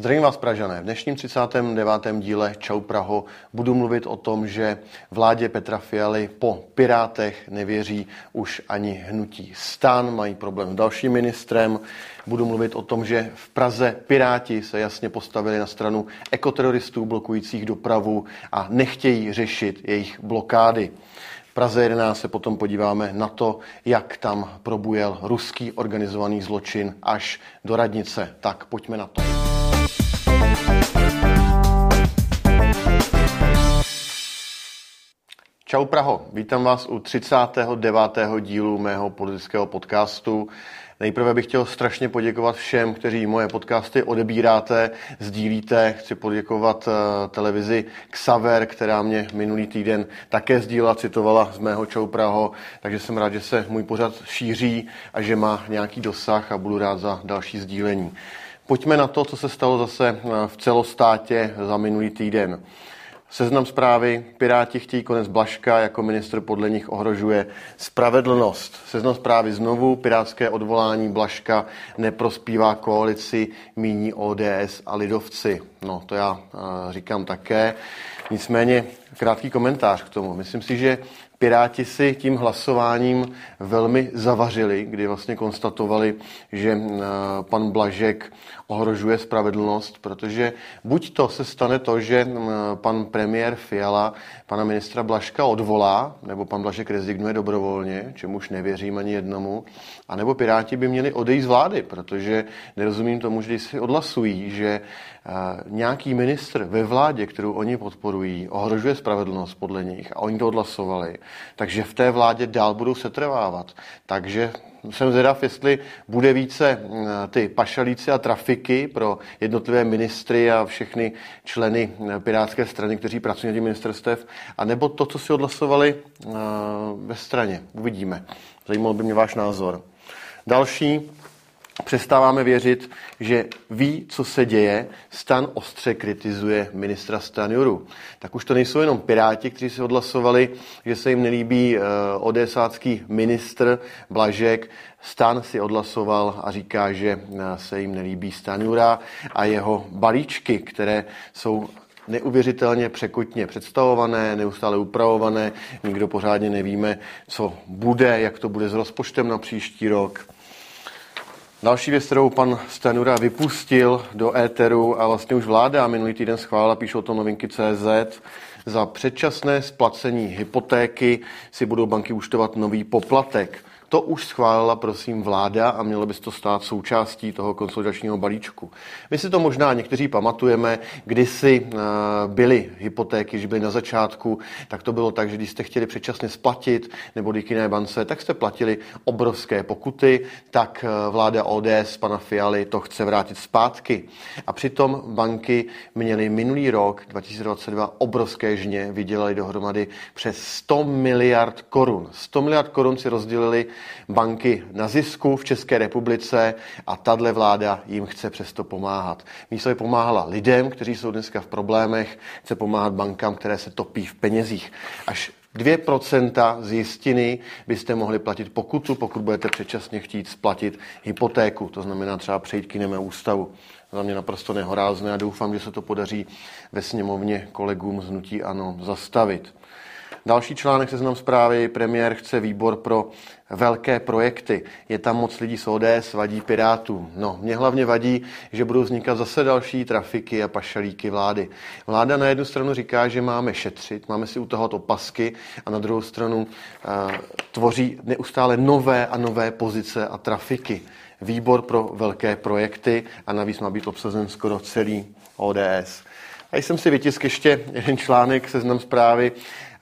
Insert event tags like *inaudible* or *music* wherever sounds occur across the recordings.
Zdravím vás, Pražané. V dnešním 39. díle Čau Praho budu mluvit o tom, že vládě Petra Fialy po Pirátech nevěří už ani hnutí stan, mají problém s dalším ministrem. Budu mluvit o tom, že v Praze Piráti se jasně postavili na stranu ekoteroristů blokujících dopravu a nechtějí řešit jejich blokády. Praze 11 se potom podíváme na to, jak tam probujel ruský organizovaný zločin až do radnice. Tak pojďme na to. Čau Praho, vítám vás u 39. dílu mého politického podcastu. Nejprve bych chtěl strašně poděkovat všem, kteří moje podcasty odebíráte, sdílíte. Chci poděkovat eh, televizi Xaver, která mě minulý týden také sdílela, citovala z mého Čau Praho, takže jsem rád, že se můj pořad šíří a že má nějaký dosah a budu rád za další sdílení. Pojďme na to, co se stalo zase eh, v celostátě za minulý týden. Seznam zprávy. Piráti chtějí konec Blaška, jako ministr podle nich ohrožuje spravedlnost. Seznam zprávy znovu. Pirátské odvolání Blaška neprospívá koalici, míní ODS a lidovci. No, to já uh, říkám také. Nicméně krátký komentář k tomu. Myslím si, že Piráti si tím hlasováním velmi zavařili, kdy vlastně konstatovali, že eh, pan Blažek ohrožuje spravedlnost, protože buď to se stane to, že pan premiér Fiala pana ministra Blažka odvolá, nebo pan Blažek rezignuje dobrovolně, čemuž nevěřím ani jednomu, anebo Piráti by měli odejít z vlády, protože nerozumím tomu, že když si odhlasují, že eh, nějaký ministr ve vládě, kterou oni podporují, ohrožuje spravedlnost podle nich a oni to odhlasovali, takže v té vládě dál budou setrvávat. Takže jsem zvědav, jestli bude více mm, ty pašalíci a trafiky pro jednotlivé ministry a všechny členy mm, Pirátské strany, kteří pracují na těch ministerstev, a nebo to, co si odhlasovali mm, ve straně. Uvidíme. Zajímal by mě váš názor. Další přestáváme věřit, že ví, co se děje, stan ostře kritizuje ministra Stanjuru. Tak už to nejsou jenom piráti, kteří si odhlasovali, že se jim nelíbí uh, odesácký ministr Blažek. Stan si odhlasoval a říká, že uh, se jim nelíbí Stanjura a jeho balíčky, které jsou neuvěřitelně překotně představované, neustále upravované, nikdo pořádně nevíme, co bude, jak to bude s rozpočtem na příští rok. Další věc, kterou pan Stanura vypustil do éteru a vlastně už vláda minulý týden schválila, píšou to novinky CZ, za předčasné splacení hypotéky si budou banky účtovat nový poplatek. To už schválila, prosím, vláda a mělo by to stát součástí toho konsolidačního balíčku. My si to možná někteří pamatujeme, kdysi uh, byly hypotéky, že byly na začátku, tak to bylo tak, že když jste chtěli předčasně splatit nebo díky jiné bance, tak jste platili obrovské pokuty, tak uh, vláda ODS pana Fialy to chce vrátit zpátky. A přitom banky měly minulý rok 2022 obrovské žně, vydělali dohromady přes 100 miliard korun. 100 miliard korun si rozdělili banky na zisku v České republice a tahle vláda jim chce přesto pomáhat. Místo by pomáhala lidem, kteří jsou dneska v problémech, chce pomáhat bankám, které se topí v penězích. Až 2% z jistiny byste mohli platit pokutu, pokud budete předčasně chtít splatit hypotéku, to znamená třeba přejít k jinému ústavu. Za mě naprosto nehorázné a doufám, že se to podaří ve sněmovně kolegům z Hnutí Ano zastavit. Další článek seznam zprávy. Premiér chce výbor pro velké projekty. Je tam moc lidí z ODS, vadí Pirátům. No, mě hlavně vadí, že budou vznikat zase další trafiky a pašalíky vlády. Vláda na jednu stranu říká, že máme šetřit, máme si utahovat opasky a na druhou stranu uh, tvoří neustále nové a nové pozice a trafiky. Výbor pro velké projekty a navíc má být obsazen skoro celý ODS. A jsem si vytisk ještě jeden článek, seznam zprávy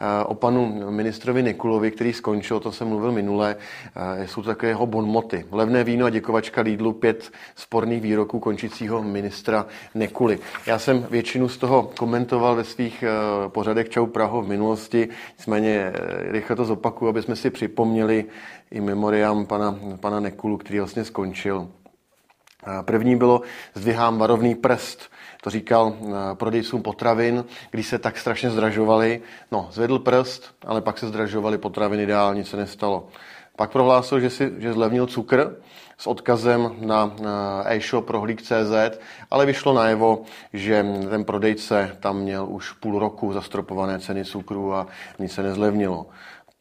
Eh, o panu ministrovi Nekulovi, který skončil, o tom jsem mluvil minule, eh, jsou to také jeho bonmoty. Levné víno a děkovačka Lidlu, pět sporných výroků končícího ministra Nekuly. Já jsem většinu z toho komentoval ve svých eh, pořadech Čau Praho v minulosti, nicméně rychle to zopakuju, aby jsme si připomněli i memoriam pana, pana Nekulu, který vlastně skončil. První bylo zdvihám varovný prst to říkal eh, prodejcům potravin, když se tak strašně zdražovali. No, zvedl prst, ale pak se zdražovaly potraviny dál, nic se nestalo. Pak prohlásil, že, si, že zlevnil cukr s odkazem na e-shop rohlík.cz, ale vyšlo najevo, že ten prodejce tam měl už půl roku zastropované ceny cukru a nic se nezlevnilo.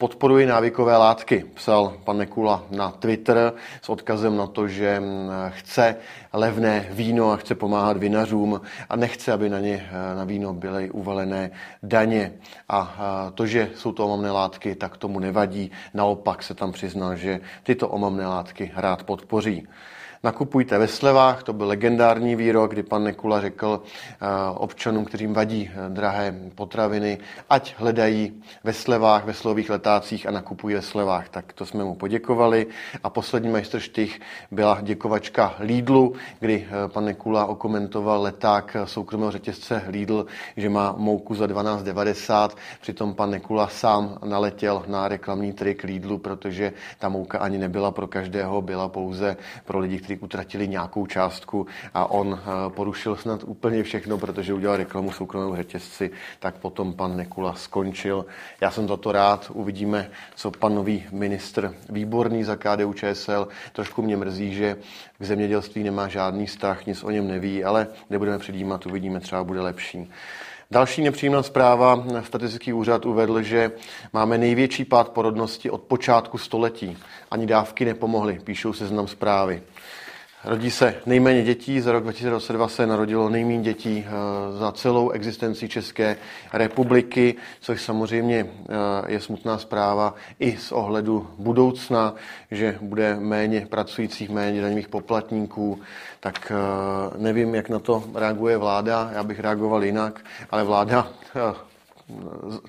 Podporuji návykové látky, psal pan Nekula na Twitter s odkazem na to, že mm, chce levné víno a chce pomáhat vinařům a nechce, aby na ně eh, na víno byly uvalené daně. A to, že jsou to omamné látky, tak tomu nevadí. Naopak se tam přiznal, že tyto omamné látky rád podpoří. Nakupujte ve slevách, to byl legendární výrok, kdy pan Nekula řekl eh, občanům, kterým vadí eh, drahé potraviny, ať hledají ve slevách, ve slových letácích a nakupují ve slevách. Tak to jsme mu poděkovali. A poslední majstrštych byla děkovačka Lidlu, kdy eh, pan Nekula okomentoval leták soukromého řetězce Lidl, že má mouku za 12,90. Přitom pan Nekula sám naletěl na reklamní trik Lidlu, protože ta mouka ani nebyla pro každého, byla pouze pro lidi, kteří utratili nějakou částku a on eh, porušil snad úplně všechno, protože udělal reklamu soukromému řetězci, tak potom pan Nekula skončil. Já jsem za to rád, uvidíme, co pan nový ministr výborný za KDU ČSL. Trošku mě mrzí, že k zemědělství nemá žádný strach, nic o něm neví, ale nebudeme předjímat, uvidíme, třeba bude lepší. Další nepříjemná zpráva. Statistický úřad uvedl, že máme největší pád porodnosti od počátku století. Ani dávky nepomohly, píšou seznam zprávy. Rodí se nejméně dětí, za rok 2022 se narodilo nejméně dětí eh, za celou existenci České republiky, což samozřejmě eh, je smutná zpráva i z ohledu budoucna, že bude méně pracujících, méně daňových poplatníků, tak eh, nevím, jak na to reaguje vláda, já bych reagoval jinak, ale vláda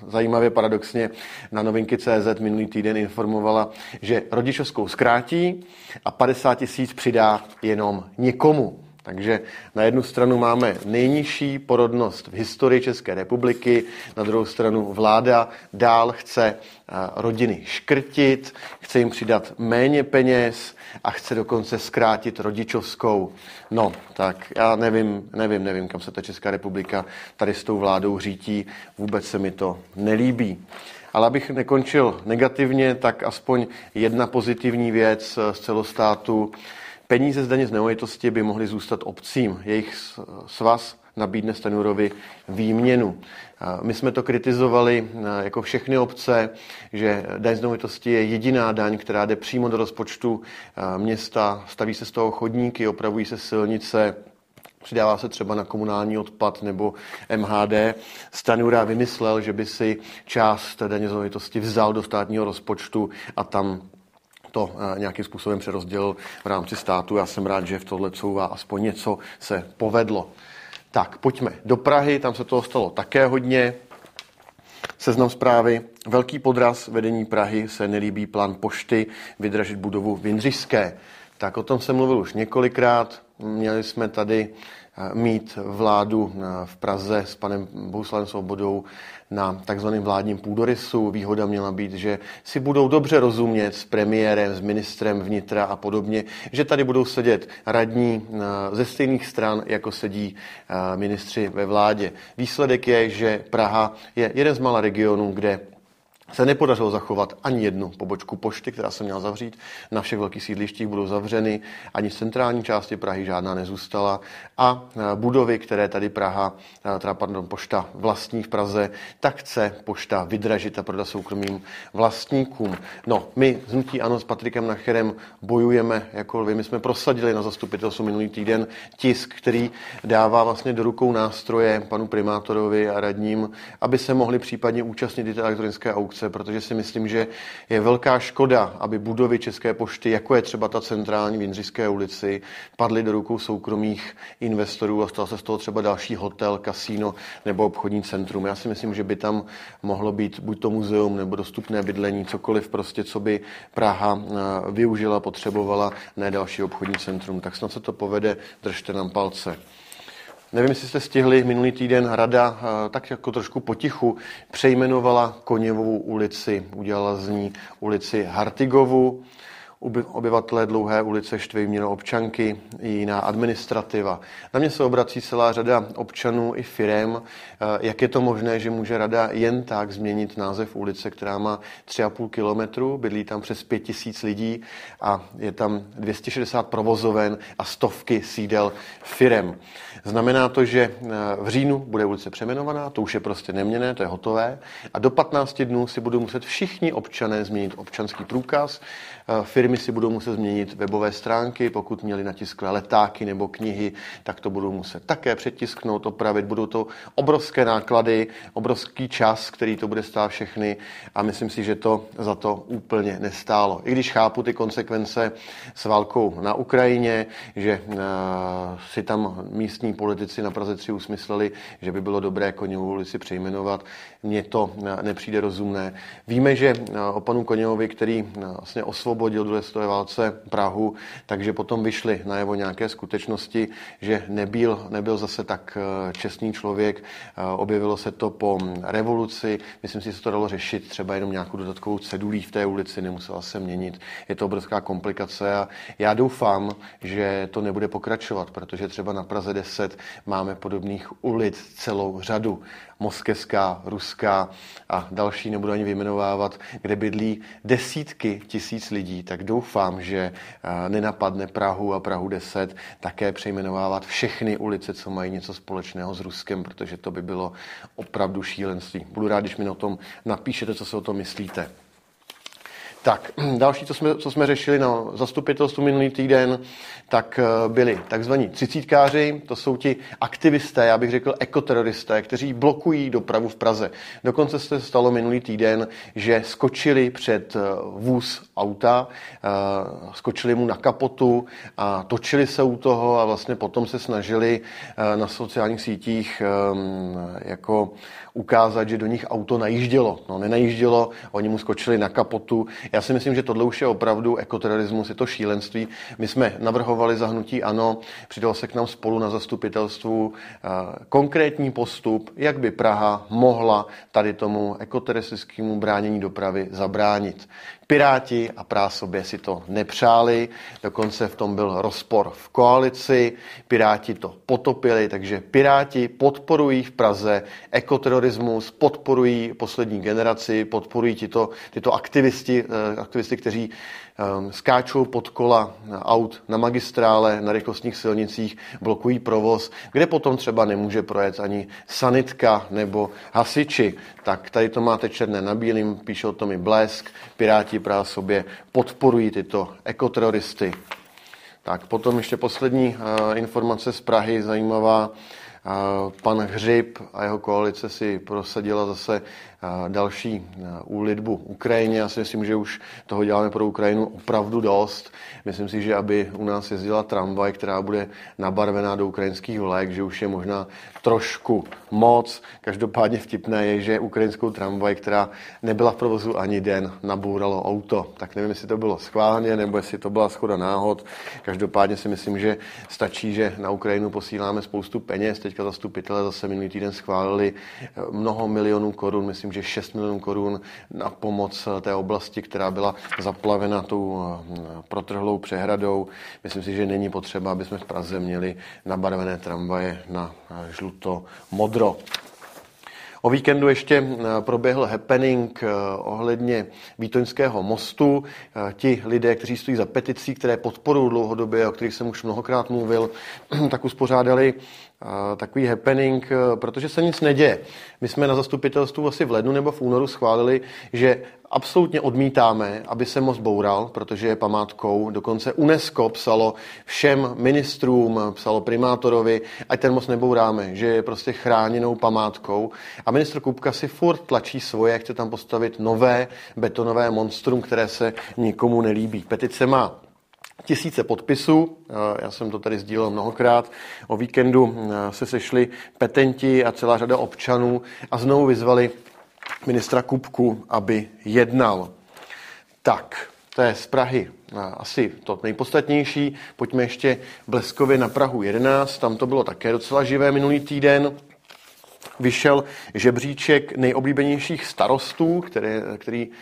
zajímavě paradoxně na novinky CZ minulý týden informovala, že rodičovskou zkrátí a 50 tisíc přidá jenom někomu. Takže na jednu stranu máme nejnižší porodnost v historii České republiky, na druhou stranu vláda dál chce eh, rodiny škrtit, chce jim přidat méně peněz a chce dokonce zkrátit rodičovskou. No, tak já nevím, nevím, nevím, kam se ta Česká republika tady s tou vládou řítí. Vůbec se mi to nelíbí. Ale abych nekončil negativně, tak aspoň jedna pozitivní věc z celostátu. Peníze z daně z nemovitosti by mohly zůstat obcím. Jejich svaz nabídne Stanurovi výměnu. My jsme to kritizovali jako všechny obce, že daň z nemovitosti je jediná daň, která jde přímo do rozpočtu města, staví se z toho chodníky, opravují se silnice, přidává se třeba na komunální odpad nebo MHD. Stanura vymyslel, že by si část daně z vzal do státního rozpočtu a tam to eh, nějakým způsobem přerozdělil v rámci státu. Já jsem rád, že v tohle couvá aspoň něco se povedlo. Tak, pojďme do Prahy, tam se toho stalo také hodně. Seznam zprávy. Velký podraz vedení Prahy se nelíbí plán pošty vydražit budovu v Jindřišské. Tak o tom jsem mluvil už několikrát. Měli jsme tady mít vládu eh, v Praze s panem Bohuslavem Svobodou na takzvaném vládním půdorysu. Výhoda měla být, že si budou dobře rozumět s premiérem, s ministrem vnitra a podobně, že tady budou sedět radní eh, ze stejných stran, jako sedí ministři ve vládě. Výsledek je, že Praha je jeden z mála regionů, kde se nepodařilo zachovat ani jednu pobočku pošty, která se měla zavřít. Na všech velkých sídlištích budou zavřeny, ani v centrální části Prahy žádná nezůstala. A e, budovy, které tady Praha, e, teda pardon, pošta vlastní v Praze, tak chce pošta vydražit a prodat soukromým vlastníkům. No, my z Nutí Ano s Patrikem Nacherem bojujeme, jako vy, my jsme prosadili na zastupitelstvu minulý týden tisk, který dává vlastně do rukou nástroje panu primátorovi a radním, aby se mohli případně účastnit té elektronické aukce funkce, protože si myslím, že je velká škoda, aby budovy České pošty, jako je třeba ta centrální v Jindřišské ulici, padly do rukou soukromých investorů a stal se z toho třeba další hotel, kasíno nebo obchodní centrum. Já si myslím, že by tam mohlo být buď to muzeum nebo dostupné bydlení, cokoliv prostě, co by Praha eh, využila, potřebovala, ne další obchodní centrum. Tak snad se to povede, držte nám palce. Nevím, jestli jste stihli minulý týden rada eh, tak jako trošku potichu přejmenovala Koněvovou ulici, udělala z ní ulici Hartigovu. Obyvatelé Dlouhé ulice štví měli občanky i jiná administrativa. Na mě se obrací celá řada občanů i firem, eh, jak je to možné, že může rada jen tak změnit název ulice, která má 3,5 kilometru, bydlí tam přes 5 tisíc lidí a je tam 260 provozoven a stovky sídel firem. Znamená to, že eh, v říjnu bude ulice přeměnovaná, to už je prostě neměné, to je hotové a do 15 dnů si budou muset všichni občané změnit občanský průkaz, Eh, firmy si budou muset změnit webové stránky, pokud měli natisklé letáky nebo knihy, tak to budou muset také přetisknout, opravit. Budou to obrovské náklady, obrovský čas, který to bude stát všechny a myslím si, že to za to úplně nestálo. I když chápu ty konsekvence s válkou na Ukrajině, že uh, si tam místní politici na Praze 3 usmysleli, že by bylo dobré Koněvou ulici přejmenovat, mně to uh, nepřijde rozumné. Víme, že uh, o panu Koněvovi, který vlastně osvobodil osvobodil druhé světové válce Prahu, takže potom vyšly najevo nějaké skutečnosti, že nebyl, nebyl zase tak eh, čestný člověk. Eh, objevilo se to po revoluci, myslím si, že se to dalo řešit třeba jenom nějakou dodatkovou cedulí v té ulici, nemusela se měnit. Je to obrovská komplikace a já doufám, že to nebude pokračovat, protože třeba na Praze 10 máme podobných ulic celou řadu moskevská, ruská a další nebudu ani vyjmenovávat, kde bydlí desítky tisíc lidí, tak doufám, že eh, nenapadne Prahu a Prahu 10 také přejmenovávat všechny ulice, co mají něco společného s Ruskem, protože to by bylo opravdu šílenství. Budu rád, když mi o tom napíšete, co si o tom myslíte. Tak, další, co jsme, co jsme řešili na zastupitelstvu minulý týden, tak eh, byli takzvaní třicítkáři, to jsou ti aktivisté, já bych řekl ekoteroristé, kteří blokují dopravu v Praze. Dokonce se stalo minulý týden, že skočili před eh, vůz auta, eh, skočili mu na kapotu a točili se u toho a vlastně potom se snažili na sociálních sítích jako ukázat, že do nich auto najíždělo. No, nenajíždělo, oni mu skočili na kapotu. Já si myslím, že tohle už je opravdu ekoterorismus, je to šílenství. My jsme navrhovali zahnutí ano, přidal se k nám spolu na zastupitelstvu eh, konkrétní postup, jak by Praha mohla tady tomu ekoteroristickému bránění dopravy zabránit. Piráti a prásobě si to nepřáli, dokonce v tom byl rozpor v koalici, Piráti to potopili, takže Piráti podporují v Praze ekoterorismus, podporují poslední generaci, podporují tyto, tyto aktivisti, eh, aktivisti, kteří Ehm, skáčou pod kola aut na magistrále, na rychlostních silnicích, blokují provoz, kde potom třeba nemůže projet ani sanitka nebo hasiči. Tak tady to máte černé na bílým, píše o tom i Blesk, Piráti právě sobě podporují tyto ekoteroristy. Tak potom ještě poslední uh, informace z Prahy, zajímavá. Uh, pan Hřib a jeho koalice si prosadila zase další úlitbu Ukrajině. Já si myslím, že už toho děláme pro Ukrajinu opravdu dost. Myslím si, že aby u nás jezdila tramvaj, která bude nabarvená do ukrajinských vlek, že už je možná trošku moc. Každopádně vtipné je, že ukrajinskou tramvaj, která nebyla v provozu ani den, nabouralo auto. Tak nevím, jestli to bylo schválně, nebo jestli to byla schoda náhod. Každopádně si myslím, že stačí, že na Ukrajinu posíláme spoustu peněz. Teďka zastupitelé zase minulý týden schválili mnoho milionů korun, myslím, myslím, že 6 milionů korun na pomoc té oblasti, která byla zaplavena tou eh, protrhlou přehradou. Myslím si, že není potřeba, aby jsme v Praze měli nabarvené tramvaje na eh, žluto-modro. O víkendu ještě eh, proběhl happening ohledně Vítoňského mostu. Ti lidé, kteří stojí za peticí, které podporují dlouhodobě, o kterých jsem už mnohokrát mluvil, *clears throat* tak uspořádali takový happening, eh, protože se nic neděje. My jsme na zastupitelstvu asi v lednu nebo v únoru schválili, že absolutně odmítáme, aby se most boural, protože je památkou. Dokonce UNESCO psalo všem ministrům, psalo primátorovi, ať ten most nebouráme, že je prostě chráněnou památkou. A ministr Kupka si furt tlačí svoje, chce tam postavit nové betonové monstrum, které se nikomu nelíbí. Petice má tisíce podpisů. Já jsem to tady sdílel mnohokrát. O víkendu se sešli petenti a celá řada občanů a znovu vyzvali ministra Kupku, aby jednal. Tak, to je z Prahy asi to nejpodstatnější. Pojďme ještě bleskově na Prahu 11, tam to bylo také docela živé minulý týden. vyšel žebříček nejoblíbenějších starostů, který, který eh,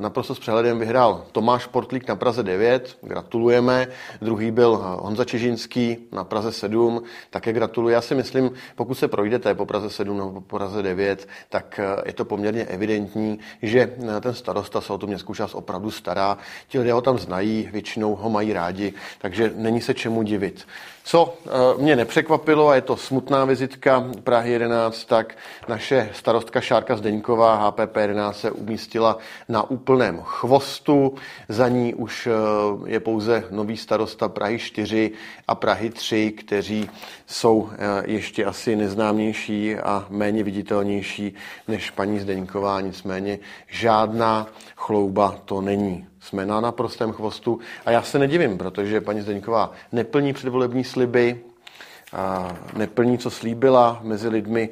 naprosto s přehledem vyhrál Tomáš Portlík na Praze 9, gratulujeme. Druhý byl eh, Honza Čižinský na Praze 7, také gratuluji. Já si myslím, pokud se projdete po Praze 7 nebo po Praze 9, tak eh, je to poměrně evidentní, že ten starosta se o tu městskou část opravdu stará. Ti lidé ho tam znají, většinou ho mají rádi, takže není se čemu divit. Co mě nepřekvapilo, a je to smutná vizitka Prahy 11, tak naše starostka Šárka Zdeňková HPP 11 se umístila na úplném chvostu. Za ní už eh, je pouze nový starosta Prahy 4 a Prahy 3, kteří jsou eh, ještě asi neznámější a méně viditelnější než paní Zdeňková. Nicméně žádná chlouba to není. Jsme na naprostém chvostu a já se nedivím, protože paní Zdeňková neplní předvolební sliby, neplní, co slíbila, mezi lidmi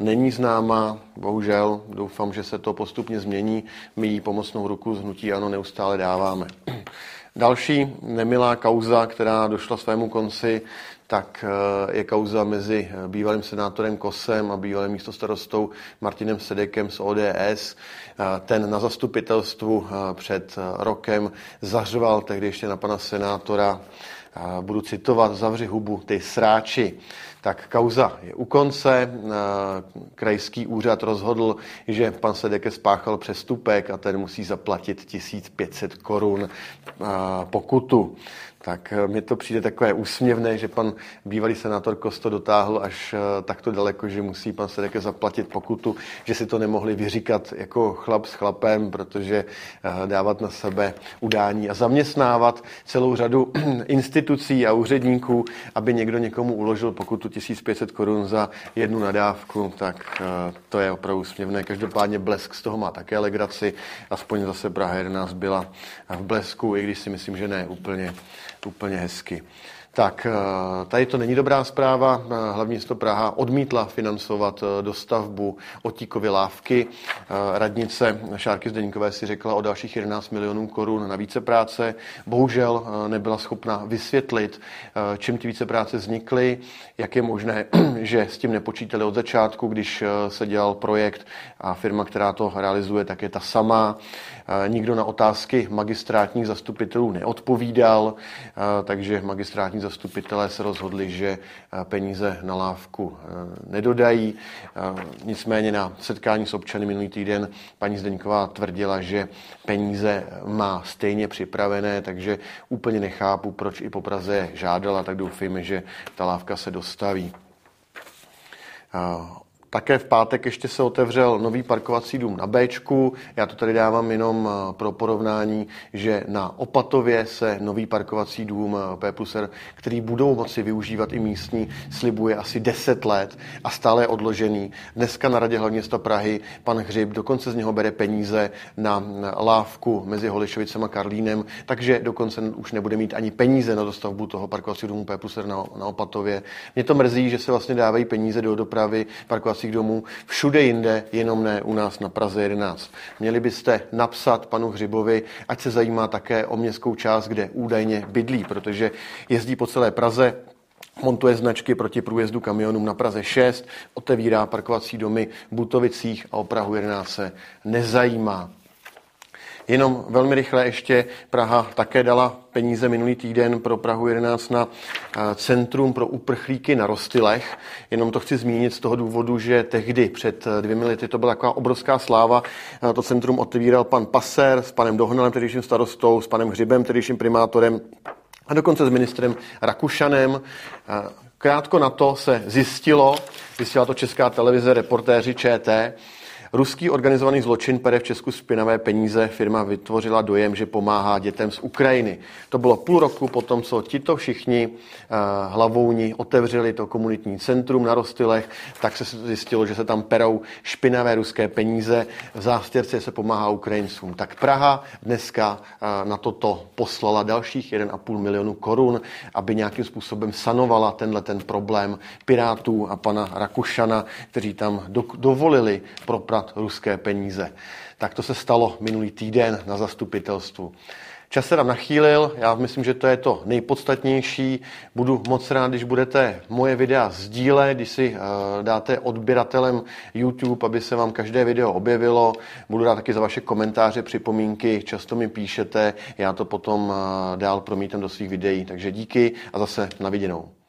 není známa, bohužel, doufám, že se to postupně změní, my jí pomocnou ruku z hnutí ano neustále dáváme. Další nemilá kauza, která došla svému konci, tak je kauza mezi bývalým senátorem Kosem a bývalým místostarostou Martinem Sedekem z ODS. Ten na zastupitelstvu před rokem zařval tehdy ještě na pana senátora budu citovat, zavři hubu, ty sráči. Tak kauza je u konce. Krajský úřad rozhodl, že pan Sedeke spáchal přestupek a ten musí zaplatit 1500 korun pokutu tak eh, mi to přijde takové úsměvné, že pan bývalý senátor Kosto dotáhl až eh, takto daleko, že musí pan Sedeke zaplatit pokutu, že si to nemohli vyříkat jako chlap s chlapem, protože eh, dávat na sebe udání a zaměstnávat celou řadu *clears throat* institucí a úředníků, aby někdo někomu uložil pokutu 1500 korun za jednu nadávku, tak to je opravdu úsměvné. Každopádně Blesk z toho má také legraci, aspoň zase Praha 11 byla v Blesku, i když si myslím, že ne úplně úplně hezky. Tak eh, tady to není dobrá zpráva. Eh, hlavní město Praha odmítla financovat eh, dostavbu otíkové lávky. Radnice Šárky Zdeníkové si řekla o dalších 11 milionů korun na více práce. Bohužel nebyla schopna vysvětlit, čím ty více práce vznikly, jak je možné, *clears throat* že s tím nepočítali od začátku, když se dělal projekt a firma, která to realizuje, tak je ta sama. Nikdo na otázky magistrátních zastupitelů neodpovídal, takže magistrátní zastupitelé se rozhodli, že peníze na lávku nedodají. Nicméně na setkání s občany minulý týden paní Zdeňková tvrdila, že peníze má stejně připravené, takže úplně nechápu, proč i po Praze žádala, tak doufejme, že ta lávka se dostaví. Také v pátek ještě se otevřel nový parkovací dům na Bčku. Já to tady dávám jenom eh, pro porovnání, že na Opatově se nový parkovací dům eh, P plus R, který budou moci využívat i místní, slibuje asi 10 let a stále je odložený. Dneska na Radě hlavního města Prahy pan Hřib dokonce z něho bere peníze na lávku mezi Holišovicem a Karlínem, takže dokonce už nebude mít ani peníze na dostavbu toho parkovacího domu P plus R na, na Opatově. Mě to mrzí, že se vlastně dávají peníze do dopravy parkovacího ubytovacích domů všude jinde, jenom ne u nás na Praze 11. Měli byste napsat panu Hřibovi, ať se zajímá také o městskou část, kde údajně bydlí, protože jezdí po celé Praze, montuje značky proti průjezdu kamionům na Praze 6, otevírá parkovací domy v Butovicích a o Prahu 11 se nezajímá. Jenom velmi rychle ještě Praha také dala peníze minulý týden pro Prahu 11 na eh, Centrum pro uprchlíky na Rostylech. Jenom to chci zmínit z toho důvodu, že tehdy před eh, dvěmi lety to byla taková obrovská sláva. Eh, to centrum otevíral pan Paser s panem Dohnalem, tehdejším starostou, s panem Hřibem, tehdejším primátorem a dokonce s ministrem Rakušanem. Krátko na to se zjistilo, zjistila to česká televize, reportéři ČT, Ruský organizovaný zločin pere v Česku spinavé peníze. Firma vytvořila dojem, že pomáhá dětem z Ukrajiny. To bylo půl roku po tom, co tito všichni uh, hlavouni otevřeli to komunitní centrum na Rostylech, tak se zjistilo, že se tam perou špinavé ruské peníze. V zástěrce se pomáhá Ukrajincům. Tak Praha dneska uh, na toto poslala dalších 1,5 milionu korun, aby nějakým způsobem sanovala tenhle ten problém Pirátů a pana Rakušana, kteří tam do, dovolili proprat ruské peníze. Tak to se stalo minulý týden na zastupitelstvu. Čas se nám nachýlil, já myslím, že to je to nejpodstatnější. Budu moc rád, když budete moje videa sdílet, když si uh, dáte odběratelem YouTube, aby se vám každé video objevilo. Budu rád taky za vaše komentáře, připomínky, často mi píšete, já to potom uh, dál promítám do svých videí. Takže díky a zase na viděnou.